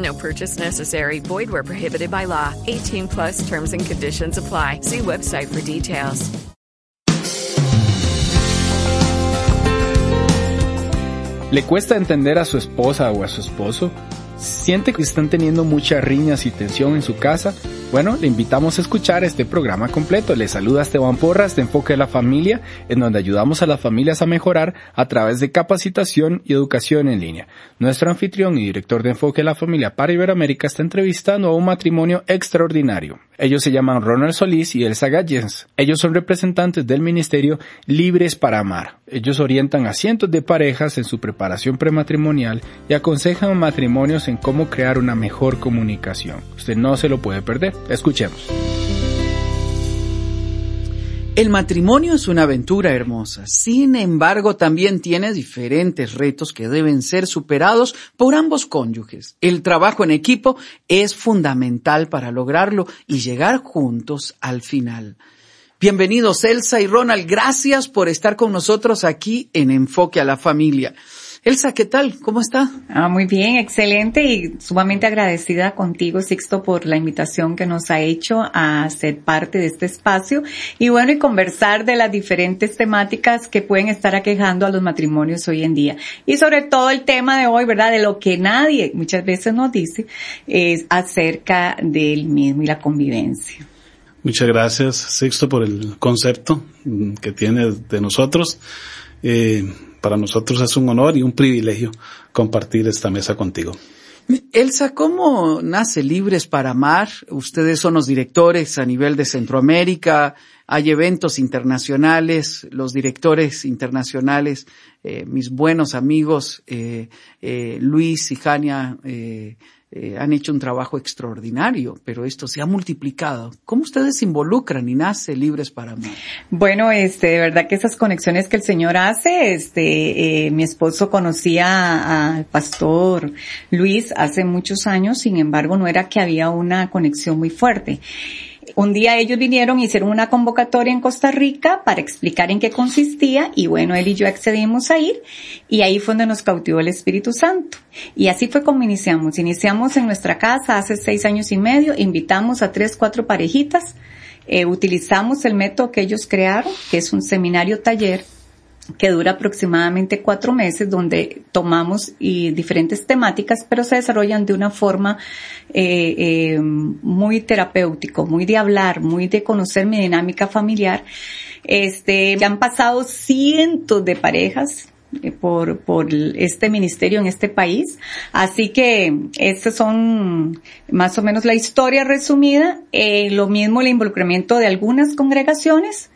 No purchase necessary. Void where prohibited by law. 18 plus terms and conditions apply. See website for details. ¿Le cuesta entender a su esposa o a su esposo? ¿Siente que están teniendo muchas riñas y tensión en su casa? Bueno, le invitamos a escuchar este programa completo. Le saluda Esteban Porras de Enfoque de la Familia, en donde ayudamos a las familias a mejorar a través de capacitación y educación en línea. Nuestro anfitrión y director de Enfoque de la Familia para Iberoamérica está entrevistando a un matrimonio extraordinario. Ellos se llaman Ronald Solís y Elsa Gallens. Ellos son representantes del ministerio Libres para Amar. Ellos orientan a cientos de parejas en su preparación prematrimonial y aconsejan matrimonios en cómo crear una mejor comunicación. Usted no se lo puede perder. Escuchemos. El matrimonio es una aventura hermosa, sin embargo también tiene diferentes retos que deben ser superados por ambos cónyuges. El trabajo en equipo es fundamental para lograrlo y llegar juntos al final. Bienvenidos Elsa y Ronald, gracias por estar con nosotros aquí en Enfoque a la Familia. Elsa, ¿qué tal? ¿Cómo está? Ah, muy bien, excelente y sumamente agradecida contigo, Sixto, por la invitación que nos ha hecho a ser parte de este espacio y bueno, y conversar de las diferentes temáticas que pueden estar aquejando a los matrimonios hoy en día. Y sobre todo el tema de hoy, ¿verdad? De lo que nadie muchas veces nos dice es acerca del mismo y la convivencia. Muchas gracias, Sixto, por el concepto que tiene de nosotros. Eh, para nosotros es un honor y un privilegio compartir esta mesa contigo. Elsa, ¿cómo nace Libres para Amar? Ustedes son los directores a nivel de Centroamérica, hay eventos internacionales, los directores internacionales, eh, mis buenos amigos eh, Luis y Jania eh, han hecho un trabajo extraordinario, pero esto se ha multiplicado. ¿Cómo ustedes se involucran y nace Libres para Amar? Bueno, este, de verdad que esas conexiones que el Señor hace, este, eh, mi esposo conocía al pastor Luis hace muchos años, sin embargo no era que había una conexión muy fuerte. Un día ellos vinieron, hicieron una convocatoria en Costa Rica para explicar en qué consistía y bueno, él y yo accedimos a ir y ahí fue donde nos cautivó el Espíritu Santo. Y así fue como iniciamos. Iniciamos en nuestra casa hace seis años y medio, invitamos a tres, cuatro parejitas, eh, utilizamos el método que ellos crearon, que es un seminario taller que dura aproximadamente cuatro meses, donde tomamos y diferentes temáticas, pero se desarrollan de una forma eh, eh, muy terapéutico, muy de hablar, muy de conocer mi dinámica familiar. Este, han pasado cientos de parejas eh, por, por este ministerio en este país. Así que estas son más o menos la historia resumida. Lo mismo el involucramiento de algunas congregaciones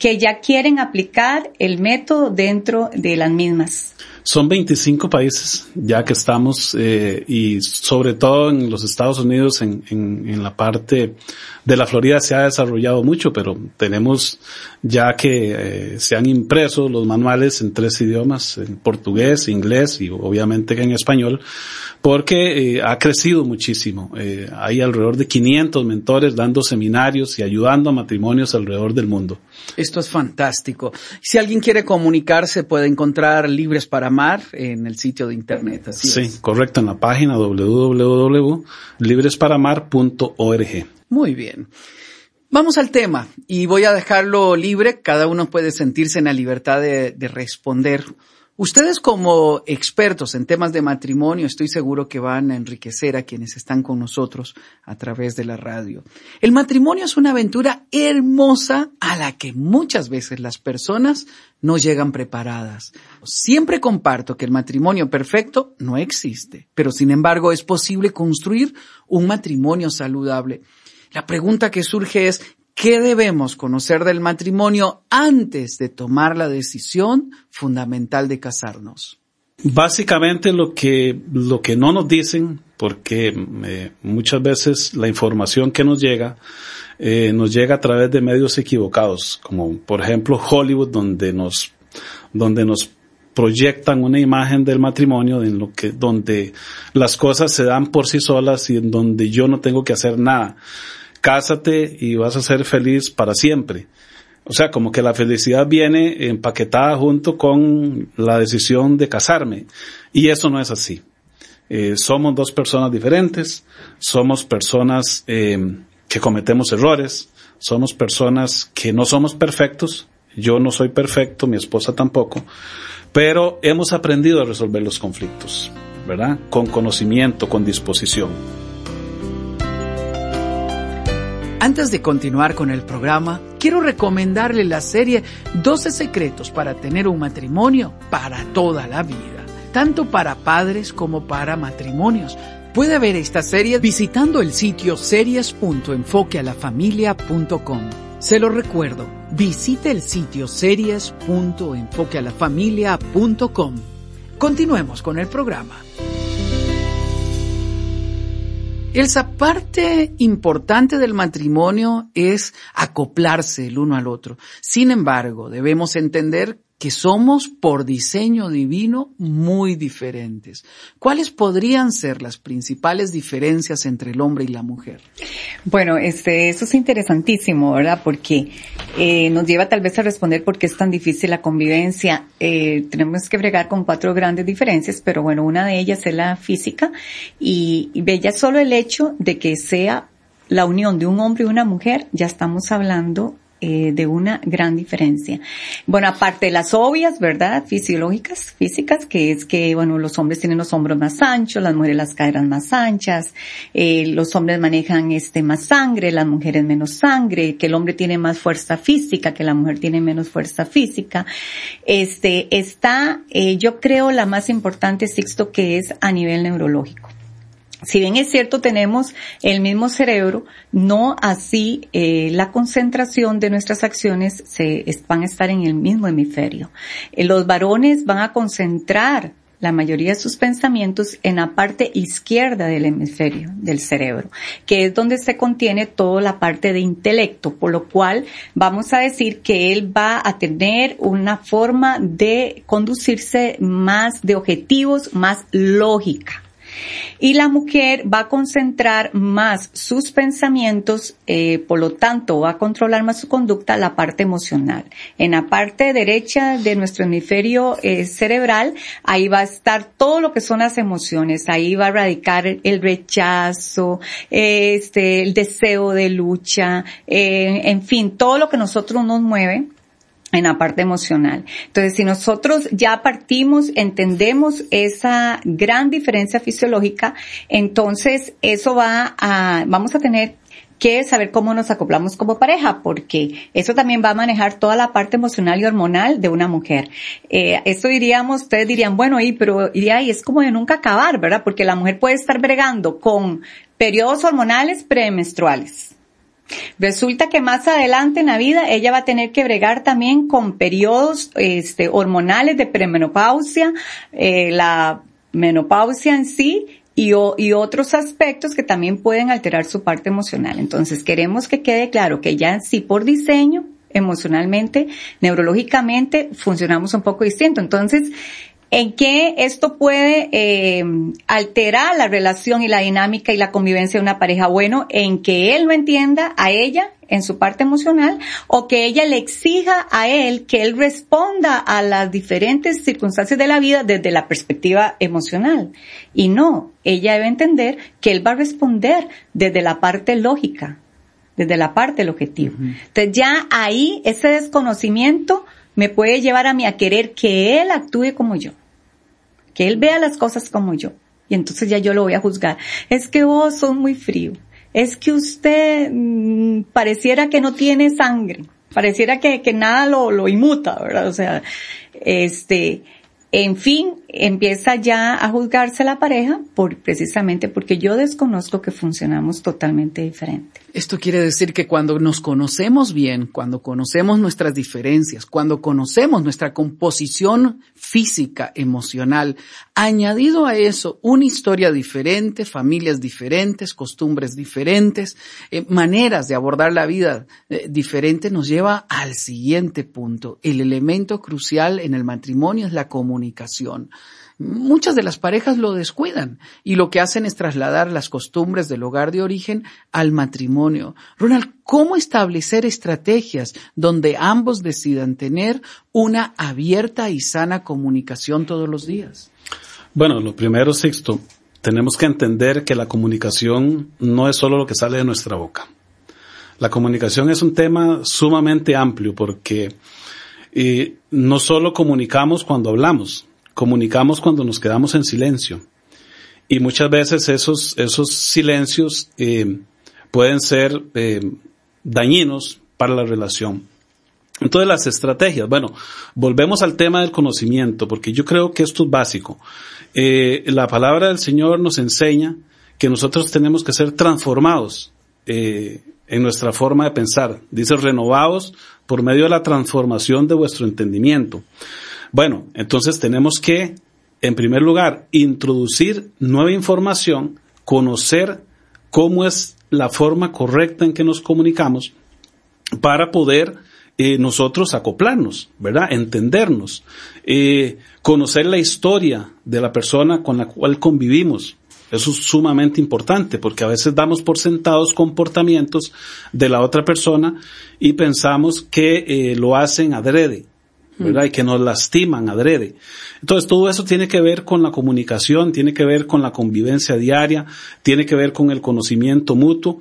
que ya quieren aplicar el método dentro de las mismas. Son 25 países ya que estamos eh, y sobre todo en los Estados Unidos, en, en, la parte de la Florida se ha desarrollado mucho, pero tenemos ya que eh, se han impreso los manuales en tres idiomas, en portugués, inglés y obviamente en español, porque eh, ha crecido muchísimo. hay alrededor de 500 mentores dando seminarios y ayudando a matrimonios alrededor del mundo. Esto es fantástico. Si alguien quiere comunicarse, puede encontrar Libres para En el sitio de internet. Así sí, correcto, en la página www.libresparamar.org. Muy bien. Vamos al tema y voy a dejarlo libre. Cada uno puede sentirse en la libertad de, de responder Ustedes como expertos en temas de matrimonio estoy seguro que van a enriquecer a quienes están con nosotros a través de la radio. El matrimonio es una aventura hermosa a la que muchas veces las personas no llegan preparadas. Siempre comparto que el matrimonio perfecto no existe, pero sin embargo es posible construir un matrimonio saludable. La pregunta que surge es, ¿Qué debemos conocer del matrimonio antes de tomar la decisión fundamental de casarnos? Básicamente lo que, lo que no nos dicen, porque eh, muchas veces la información que nos llega eh, nos llega a través de medios equivocados, como por ejemplo Hollywood, donde nos, donde nos proyectan una imagen del matrimonio en lo que, donde las cosas se dan por sí solas y en donde yo no tengo que hacer nada cásate y vas a ser feliz para siempre. O sea, como que la felicidad viene empaquetada junto con la decisión de casarme. Y eso no es así. Eh, somos dos personas diferentes, somos personas eh, que cometemos errores, somos personas que no somos perfectos, yo no soy perfecto, mi esposa tampoco, pero hemos aprendido a resolver los conflictos, ¿verdad? Con conocimiento, con disposición. Antes de continuar con el programa, quiero recomendarle la serie 12 secretos para tener un matrimonio para toda la vida, tanto para padres como para matrimonios. Puede ver esta serie visitando el sitio series.enfoquealafamilia.com. Se lo recuerdo, visite el sitio series.enfoquealafamilia.com. Continuemos con el programa. Esa parte importante del matrimonio es acoplarse el uno al otro. Sin embargo, debemos entender que somos por diseño divino muy diferentes. ¿Cuáles podrían ser las principales diferencias entre el hombre y la mujer? Bueno, este, eso es interesantísimo, ¿verdad? Porque eh, nos lleva tal vez a responder por qué es tan difícil la convivencia. Eh, tenemos que bregar con cuatro grandes diferencias, pero bueno, una de ellas es la física y, y ya solo el hecho de que sea la unión de un hombre y una mujer, ya estamos hablando eh, de una gran diferencia. Bueno, aparte de las obvias, ¿verdad? Fisiológicas, físicas, que es que, bueno, los hombres tienen los hombros más anchos, las mujeres las caderas más anchas, eh, los hombres manejan este más sangre, las mujeres menos sangre, que el hombre tiene más fuerza física, que la mujer tiene menos fuerza física. Este, está, eh, yo creo la más importante, Sixto, que es a nivel neurológico. Si bien es cierto tenemos el mismo cerebro, no así eh, la concentración de nuestras acciones se van a estar en el mismo hemisferio. Eh, los varones van a concentrar la mayoría de sus pensamientos en la parte izquierda del hemisferio del cerebro, que es donde se contiene toda la parte de intelecto, por lo cual vamos a decir que él va a tener una forma de conducirse más de objetivos, más lógica. Y la mujer va a concentrar más sus pensamientos, eh, por lo tanto va a controlar más su conducta, la parte emocional. En la parte derecha de nuestro hemisferio eh, cerebral, ahí va a estar todo lo que son las emociones, ahí va a radicar el rechazo, este, el deseo de lucha, eh, en fin, todo lo que nosotros nos mueve en la parte emocional. Entonces, si nosotros ya partimos, entendemos esa gran diferencia fisiológica, entonces eso va a, vamos a tener que saber cómo nos acoplamos como pareja, porque eso también va a manejar toda la parte emocional y hormonal de una mujer. Eh, esto diríamos, ustedes dirían, bueno, y pero y ahí es como de nunca acabar, ¿verdad? Porque la mujer puede estar bregando con periodos hormonales premenstruales Resulta que más adelante en la vida ella va a tener que bregar también con periodos este, hormonales de premenopausia, eh, la menopausia en sí y, otros aspectos que también pueden alterar su parte emocional. Entonces queremos que quede claro que ya sí por diseño, emocionalmente, neurológicamente, funcionamos un poco distinto. Entonces, ¿En qué esto puede eh, alterar la relación y la dinámica y la convivencia de una pareja? Bueno, en que él no entienda a ella en su parte emocional o que ella le exija a él que él responda a las diferentes circunstancias de la vida desde la perspectiva emocional. Y no, ella debe entender que él va a responder desde la parte lógica, desde la parte del objetivo. Entonces ya ahí ese desconocimiento me puede llevar a mí a querer que él actúe como yo, que él vea las cosas como yo. Y entonces ya yo lo voy a juzgar. Es que vos sos muy frío. Es que usted mm, pareciera que no tiene sangre. Pareciera que, que nada lo, lo inmuta, ¿verdad? O sea, este, en fin, empieza ya a juzgarse la pareja por precisamente porque yo desconozco que funcionamos totalmente diferente. Esto quiere decir que cuando nos conocemos bien, cuando conocemos nuestras diferencias, cuando conocemos nuestra composición física, emocional, añadido a eso una historia diferente, familias diferentes, costumbres diferentes, eh, maneras de abordar la vida eh, diferente, nos lleva al siguiente punto. El elemento crucial en el matrimonio es la comunicación. Muchas de las parejas lo descuidan y lo que hacen es trasladar las costumbres del hogar de origen al matrimonio. Ronald, ¿cómo establecer estrategias donde ambos decidan tener una abierta y sana comunicación todos los días? Bueno, lo primero, Sixto, tenemos que entender que la comunicación no es solo lo que sale de nuestra boca. La comunicación es un tema sumamente amplio porque eh, no solo comunicamos cuando hablamos, comunicamos cuando nos quedamos en silencio. Y muchas veces esos, esos silencios eh, pueden ser eh, dañinos para la relación. Entonces las estrategias, bueno, volvemos al tema del conocimiento, porque yo creo que esto es básico. Eh, la palabra del Señor nos enseña que nosotros tenemos que ser transformados en nuestra forma de pensar. Dice, renovados por medio de la transformación de vuestro entendimiento. Bueno, entonces tenemos que, en primer lugar, introducir nueva información, conocer cómo es la forma correcta en que nos comunicamos para poder eh, nosotros acoplarnos, ¿verdad? Entendernos, eh, conocer la historia de la persona con la cual convivimos. Eso es sumamente importante porque a veces damos por sentados comportamientos de la otra persona y pensamos que eh, lo hacen adrede ¿verdad? Y que nos lastiman adrede. Entonces todo eso tiene que ver con la comunicación, tiene que ver con la convivencia diaria, tiene que ver con el conocimiento mutuo.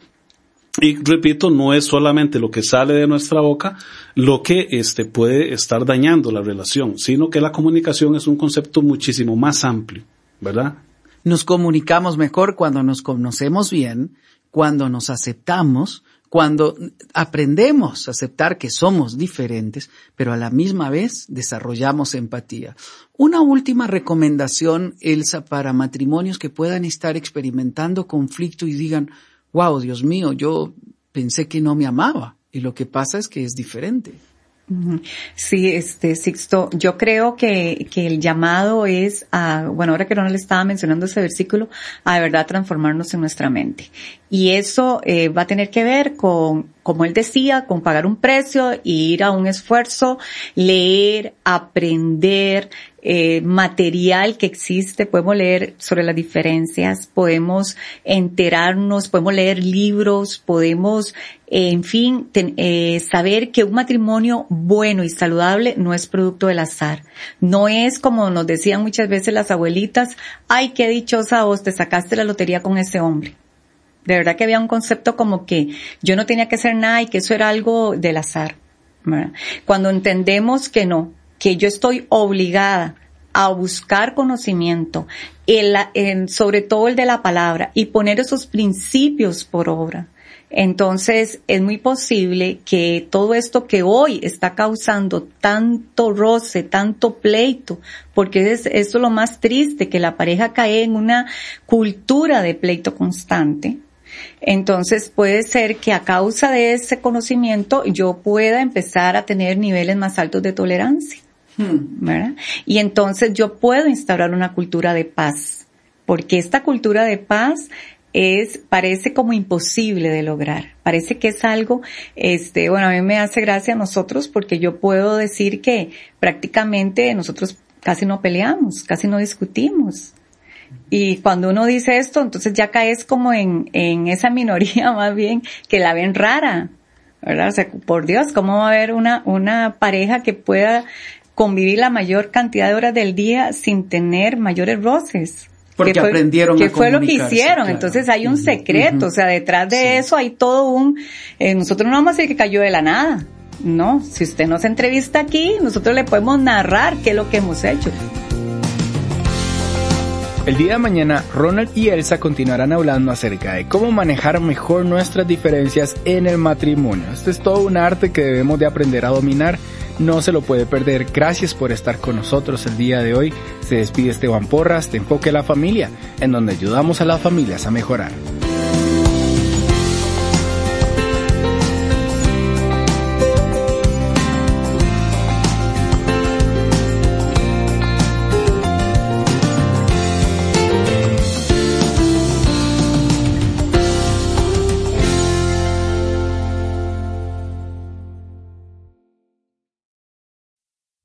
Y repito, no es solamente lo que sale de nuestra boca lo que este puede estar dañando la relación, sino que la comunicación es un concepto muchísimo más amplio, ¿verdad? Nos comunicamos mejor cuando nos conocemos bien, cuando nos aceptamos, cuando aprendemos a aceptar que somos diferentes, pero a la misma vez desarrollamos empatía. Una última recomendación, Elsa, para matrimonios que puedan estar experimentando conflicto y digan, wow, Dios mío, yo pensé que no me amaba y lo que pasa es que es diferente. Sí, este, Sixto, yo creo que, que el llamado es a, bueno, ahora que no le estaba mencionando ese versículo, a de verdad transformarnos en nuestra mente. Y eso eh, va a tener que ver con, como él decía, con pagar un precio, ir a un esfuerzo, leer, aprender, eh, material que existe, podemos leer sobre las diferencias, podemos enterarnos, podemos leer libros, podemos, en fin, eh, saber que un matrimonio bueno y saludable no es producto del azar. No es como nos decían muchas veces las abuelitas, ay, qué dichosa vos, te sacaste la lotería con ese hombre. De verdad que había un concepto como que yo no tenía que hacer nada y que eso era algo del azar. Cuando entendemos que no, que yo estoy obligada a buscar conocimiento, sobre todo el de la palabra, y poner esos principios por obra. Entonces es muy posible que todo esto que hoy está causando tanto roce, tanto pleito, porque es, esto es lo más triste, que la pareja cae en una cultura de pleito constante, entonces puede ser que a causa de ese conocimiento yo pueda empezar a tener niveles más altos de tolerancia. Hmm. ¿verdad? Y entonces yo puedo instaurar una cultura de paz, porque esta cultura de paz es, parece como imposible de lograr. Parece que es algo, este, bueno, a mí me hace gracia a nosotros porque yo puedo decir que prácticamente nosotros casi no peleamos, casi no discutimos. Y cuando uno dice esto, entonces ya caes como en, en esa minoría más bien que la ven rara, ¿verdad? O sea, por Dios, ¿cómo va a haber una, una pareja que pueda convivir la mayor cantidad de horas del día sin tener mayores roces? Porque ¿Qué fue, aprendieron ¿qué a fue lo que hicieron? claro. Entonces hay un secreto, o sea, detrás de eso hay todo un, eh, nosotros no vamos a decir que cayó de la nada. No, si usted nos entrevista aquí, nosotros le podemos narrar qué es lo que hemos hecho. El día de mañana, Ronald y Elsa continuarán hablando acerca de cómo manejar mejor nuestras diferencias en el matrimonio. Este es todo un arte que debemos de aprender a dominar. No se lo puede perder. Gracias por estar con nosotros el día de hoy. Se despide Esteban Porras de Enfoque a la Familia, en donde ayudamos a las familias a mejorar.